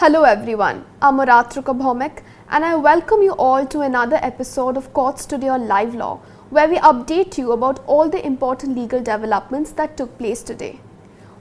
Hello everyone, I'm Aaratrika Bhaumik and I welcome you all to another episode of Courts Today Live Law where we update you about all the important legal developments that took place today.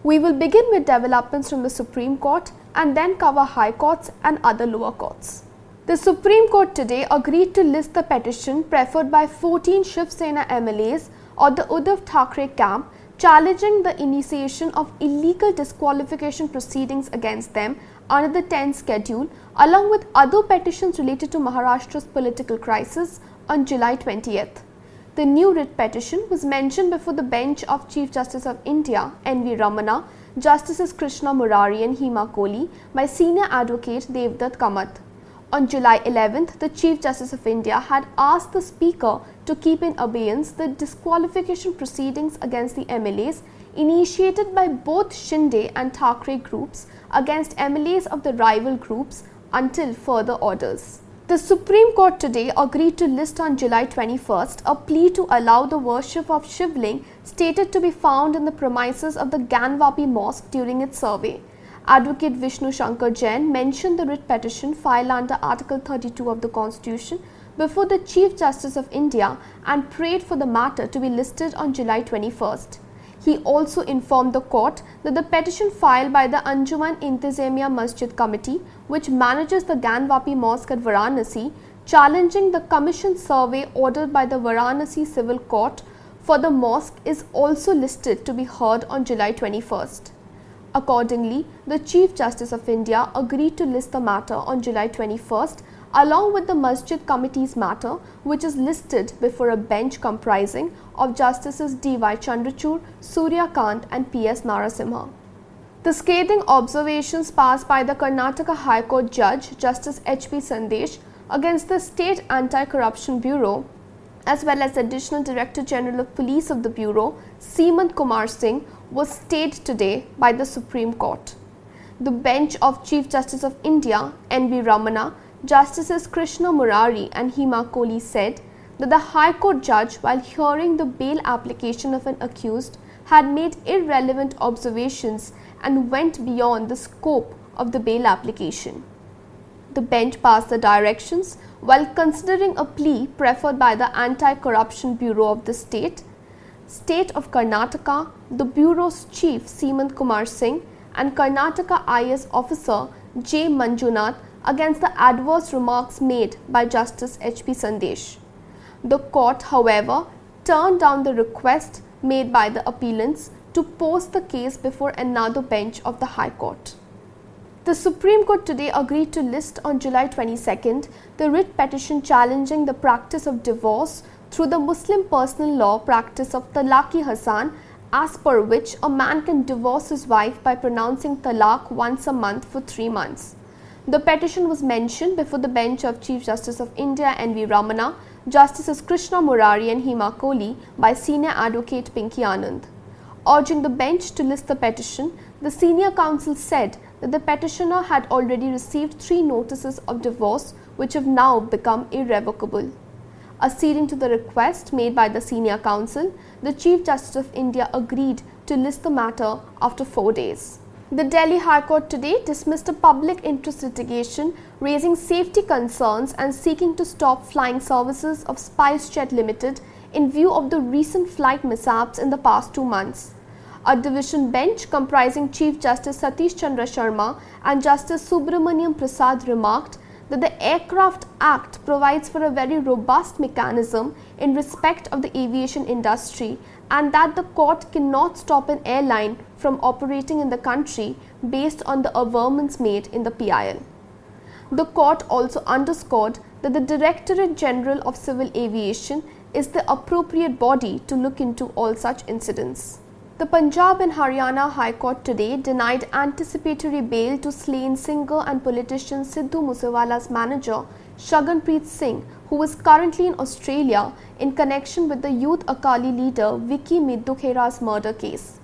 We will begin with developments from the Supreme Court and then cover High Courts and other lower courts. The Supreme Court today agreed to list the petition preferred by 14 Shiv Sena MLAs or the Uddhav Thackeray camp challenging the initiation of illegal disqualification proceedings against them under the 10th schedule along with other petitions related to Maharashtra's political crisis on July 20th. The new writ petition was mentioned before the bench of Chief Justice of India N.V. Ramana, Justices Krishna Murari and Hema Kohli by senior advocate Devdutt Kamath. On July 11th, the Chief Justice of India had asked the Speaker to keep in abeyance the disqualification proceedings against the MLAs initiated by both Shinde and Thackeray groups against MLAs of the rival groups until further orders. The Supreme Court today agreed to list on July 21st a plea to allow the worship of Shivling stated to be found in the premises of the Gyanvapi Mosque during its survey. Advocate Vishnu Shankar Jain mentioned the writ petition filed under Article 32 of the Constitution before the Chief Justice of India and prayed for the matter to be listed on July 21st. He also informed the court that the petition filed by the Anjuman Intizamiya Masjid Committee, which manages the Gyanvapi Mosque at Varanasi, challenging the commission survey ordered by the Varanasi Civil Court for the mosque is also listed to be heard on July 21st. Accordingly, the Chief Justice of India agreed to list the matter on July 21st along with the Masjid Committee's matter, which is listed before a bench comprising of Justices D.Y. Chandrachud, Surya Kant, and P.S. Narasimha. The scathing observations passed by the Karnataka High Court Judge Justice H.P. Sandesh against the State Anti Corruption Bureau, as well as Additional Director General of Police of the Bureau, Seemant Kumar Singh, was stayed today by the Supreme Court. The bench of Chief Justice of India, N.V. Ramana, Justices Krishna Murari and Hema Kohli said that the High Court judge, while hearing the bail application of an accused, had made irrelevant observations and went beyond the scope of the bail application. The bench passed the directions while considering a plea preferred by the Anti Corruption Bureau of the state, State of Karnataka, the Bureau's chief Seemant Kumar Singh, and Karnataka IS officer J. Manjunath against the adverse remarks made by Justice H.P. Sandesh. The court, however, turned down the request made by the appellants to post the case before another bench of the High Court. The Supreme Court today agreed to list on July 22nd the writ petition challenging the practice of divorce through the Muslim personal law practice of Talaq-e-Hasan, as per which a man can divorce his wife by pronouncing talaq once a month for three months. The petition was mentioned before the bench of Chief Justice of India N.V. Ramana, Justices Krishna Murari and Hema Kohli by senior advocate Pinky Anand. Urging the bench to list the petition, the senior counsel said that the petitioner had already received three notices of divorce which have now become irrevocable. Acceding to the request made by the senior counsel, the Chief Justice of India agreed to list the matter after four days. The Delhi High Court today dismissed a public interest litigation raising safety concerns and seeking to stop flying services of SpiceJet Limited in view of the recent flight mishaps in the past two months. A division bench comprising Chief Justice Satish Chandra Sharma and Justice Subramonium Prasad remarked that the Aircraft Act provides for a very robust mechanism in respect of the aviation industry and that the court cannot stop an airline from operating in the country based on the averments made in the PIL. The court also underscored that the Directorate General of Civil Aviation is the appropriate body to look into all such incidents. The Punjab and Haryana High Court today denied anticipatory bail to slain singer and politician Sidhu Moosewala's manager Shaganpreet Singh, who is currently in Australia in connection with the Youth Akali leader Vicky Middukhera's murder case.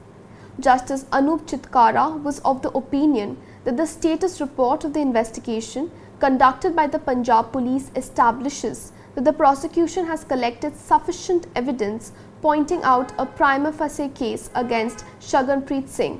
Justice Anup Chitkara was of the opinion that the status report of the investigation conducted by the Punjab police establishes that the prosecution has collected sufficient evidence pointing out a prima facie case against Shaganpreet Singh.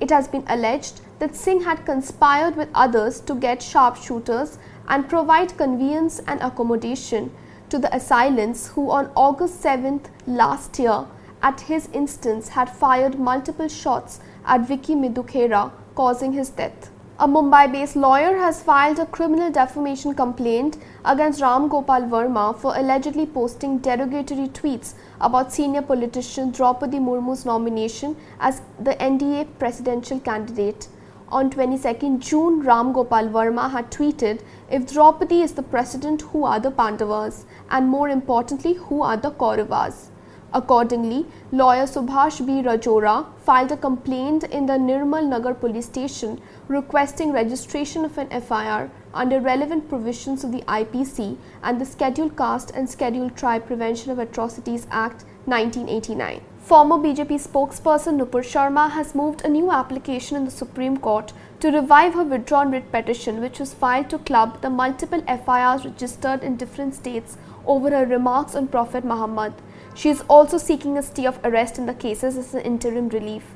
It has been alleged that Singh had conspired with others to get sharpshooters and provide conveyance and accommodation to the assailants who on August 7th last year at his instance had fired multiple shots at Vicky Middukhera causing his death. A Mumbai based lawyer has filed a criminal defamation complaint against Ram Gopal Varma for allegedly posting derogatory tweets about senior politician Draupadi Murmu's nomination as the NDA presidential candidate. On 22nd June, Ram Gopal Varma had tweeted, If Draupadi is the president, who are the Pandavas? And more importantly, who are the Kauravas? Accordingly, lawyer Subhash B. Rajora filed a complaint in the Nirmal Nagar police station requesting registration of an FIR under relevant provisions of the IPC and the Scheduled Caste and Scheduled Tribe Prevention of Atrocities Act 1989. Former BJP spokesperson Nupur Sharma has moved a new application in the Supreme Court to revive her withdrawn writ petition which was filed to club the multiple FIRs registered in different states over her remarks on Prophet Muhammad. She is also seeking a stay of arrest in the cases as an interim relief.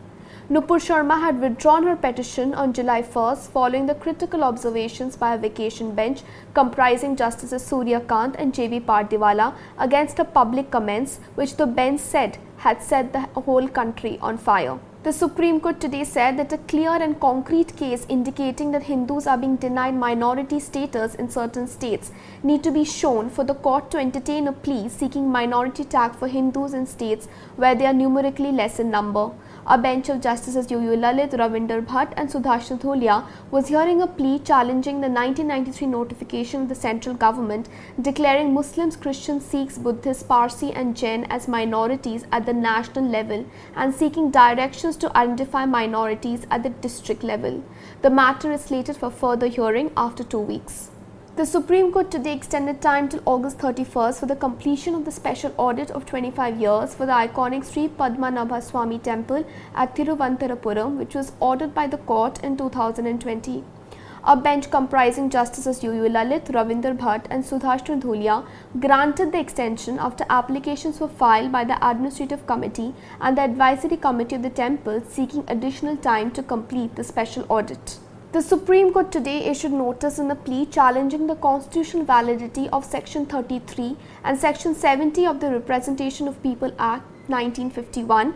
Nupur Sharma had withdrawn her petition on July 1st following the critical observations by a vacation bench comprising Justices Surya Kant and J.B. Pardiwala against her public comments which the bench said had set the whole country on fire. The Supreme Court today said that a clear and concrete case indicating that Hindus are being denied minority status in certain states need to be shown for the court to entertain a plea seeking minority tag for Hindus in states where they are numerically less in number. A bench of Justices U.U. Lalit, Ravinder Bhat and Sudhanshu Dhulia was hearing a plea challenging the 1993 notification of the central government declaring Muslims, Christians, Sikhs, Buddhists, Parsi and Jain as minorities at the national level and seeking directions to identify minorities at the district level. The matter is slated for further hearing after two weeks. The Supreme Court today extended time till August 31st for the completion of the special audit of 25 years for the iconic Sri Padmanabha Swami temple at Thiruvananthapuram which was ordered by the court in 2020. A bench comprising Justices U.U. Lalit, Ravinder Bhat and Sudhanshu Dhulia granted the extension after applications were filed by the Administrative Committee and the Advisory Committee of the temple seeking additional time to complete the special audit. The Supreme Court today issued notice in a plea challenging the constitutional validity of Section 33 and Section 70 of the Representation of People Act 1951,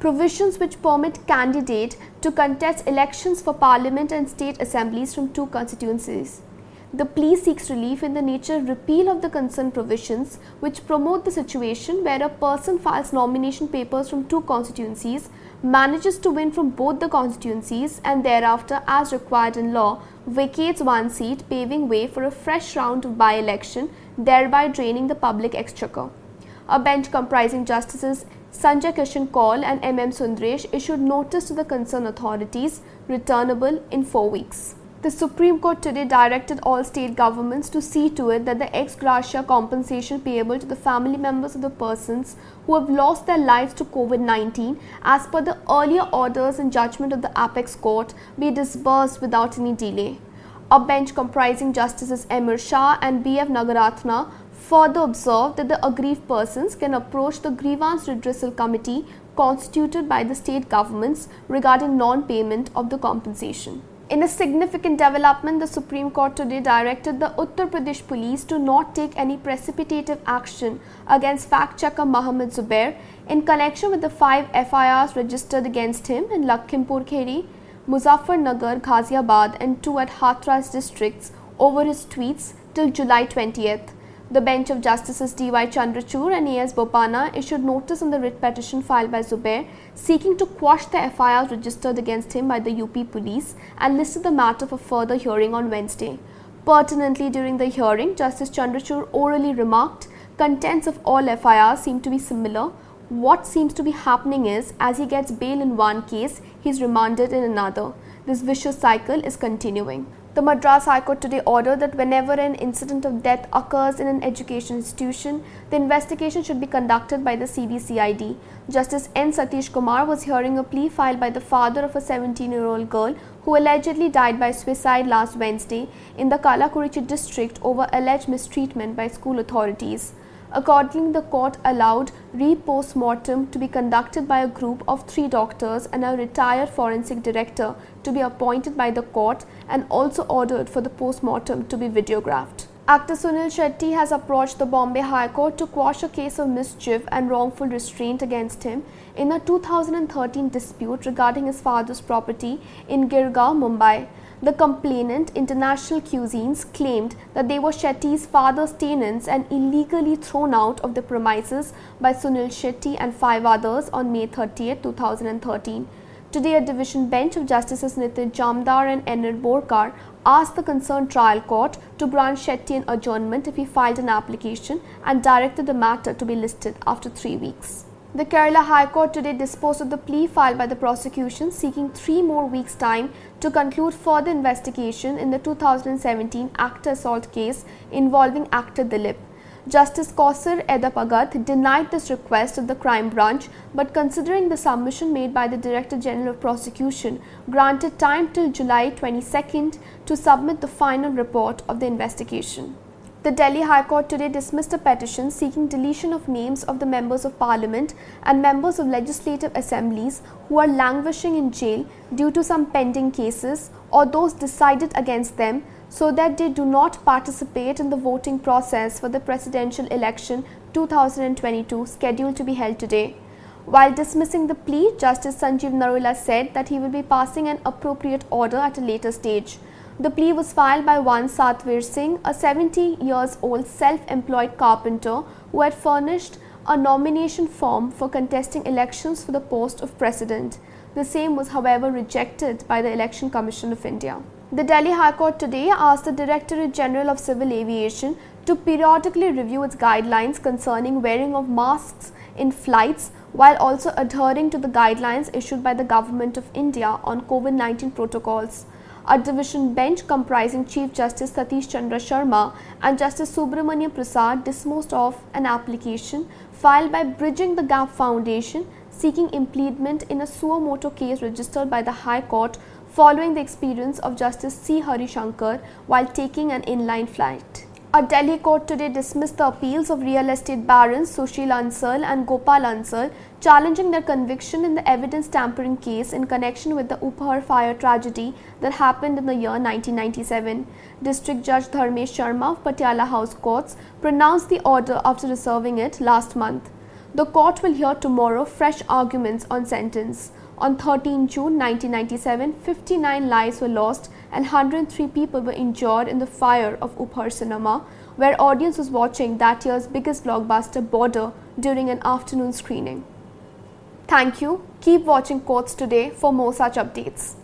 provisions which permit candidate to contest elections for parliament and state assemblies from two constituencies. The plea seeks relief in the nature of repeal of the concerned provisions which promote the situation where a person files nomination papers from two constituencies manages to win from both the constituencies and thereafter as required in law vacates one seat paving way for a fresh round of by-election thereby draining the public exchequer. A bench comprising Justices Sanjay Kishan Kaul and M. M. Sundaresh issued notice to the concerned authorities returnable in four weeks. The Supreme Court today directed all state governments to see to it that the ex gratia compensation payable to the family members of the persons who have lost their lives to COVID 19, as per the earlier orders and judgment of the Apex Court, be disbursed without any delay. A bench comprising Justices M.R. Shah and B.V. Further observed that the aggrieved persons can approach the Grievance Redressal Committee constituted by the state governments regarding non payment of the compensation. In a significant development, the Supreme Court today directed the Uttar Pradesh police to not take any precipitative action against fact checker Mohammed Zubair in connection with the five FIRs registered against him in Lakhimpur Kheri, Muzaffarnagar, Ghaziabad, and two at Hathras districts over his tweets till July 20th. The bench of Justices D.Y. Chandrachud and A.S. Bopanna issued notice on the writ petition filed by Zubair seeking to quash the FIRs registered against him by the UP police and listed the matter for further hearing on Wednesday. Pertinently, during the hearing, Justice Chandrachud orally remarked, contents of all FIRs seem to be similar. What seems to be happening is, as he gets bail in one case, he is remanded in another. This vicious cycle is continuing. The Madras High Court today ordered that whenever an incident of death occurs in an education institution, the investigation should be conducted by the CBCID. Justice N. Satish Kumar was hearing a plea filed by the father of a 17 year old girl who allegedly died by suicide last Wednesday in the Kallakurichi district over alleged mistreatment by school authorities. Accordingly, the court allowed re-post-mortem to be conducted by a group of three doctors and a retired forensic director to be appointed by the court and also ordered for the post-mortem to be videographed. Actor Suniel Shetty has approached the Bombay High Court to quash a case of mischief and wrongful restraint against him in a 2013 dispute regarding his father's property in Girgaon, Mumbai. The complainant, International Cuisines, claimed that they were Shetty's father's tenants and illegally thrown out of the premises by Suniel Shetty and five others on May 30, 2013. Today, a division bench of Justices Nitin Jamdar and N.R. Borkar asked the concerned trial court to grant Shetty an adjournment if he filed an application and directed the matter to be listed after three weeks. The Kerala High Court today disposed of the plea filed by the prosecution seeking three more weeks' time to conclude further investigation in the 2017 actor assault case involving actor Dileep. Justice Kausar Edapagath denied this request of the crime branch but considering the submission made by the Director General of Prosecution granted time till July 22nd to submit the final report of the investigation. The Delhi High Court today dismissed a petition seeking deletion of names of the members of parliament and members of legislative assemblies who are languishing in jail due to some pending cases or those decided against them so that they do not participate in the voting process for the presidential election 2022 scheduled to be held today. While dismissing the plea, Justice Sanjeev Narula said that he will be passing an appropriate order at a later stage. The plea was filed by one Satvir Singh, a 70 years old self-employed carpenter who had furnished a nomination form for contesting elections for the post of president. The same was however rejected by the Election Commission of India. The Delhi High Court today asked the Directorate General of Civil Aviation to periodically review its guidelines concerning wearing of masks in flights while also adhering to the guidelines issued by the Government of India on COVID-19 protocols a division bench comprising Chief Justice Satish Chandra Sharma and Justice Subramonium Prasad disposed of an application filed by Bridging the Gap Foundation seeking impleadment in a suo case registered by the High Court following the experience of Justice C. Hari Shankar while taking an inline flight. A Delhi court today dismissed the appeals of real estate barons Sushil Ansal and Gopal Ansal challenging their conviction in the evidence tampering case in connection with the Upahar fire tragedy that happened in the year 1997. District Judge Dharmesh Sharma of Patiala House Courts pronounced the order after reserving it last month. The court will hear tomorrow fresh arguments on sentence. On 13 June 1997, 59 lives were lost and 103 people were injured in the fire of Upahar Cinema, where audience was watching that year's biggest blockbuster Border during an afternoon screening. Thank you. Keep watching Courts Today for more such updates.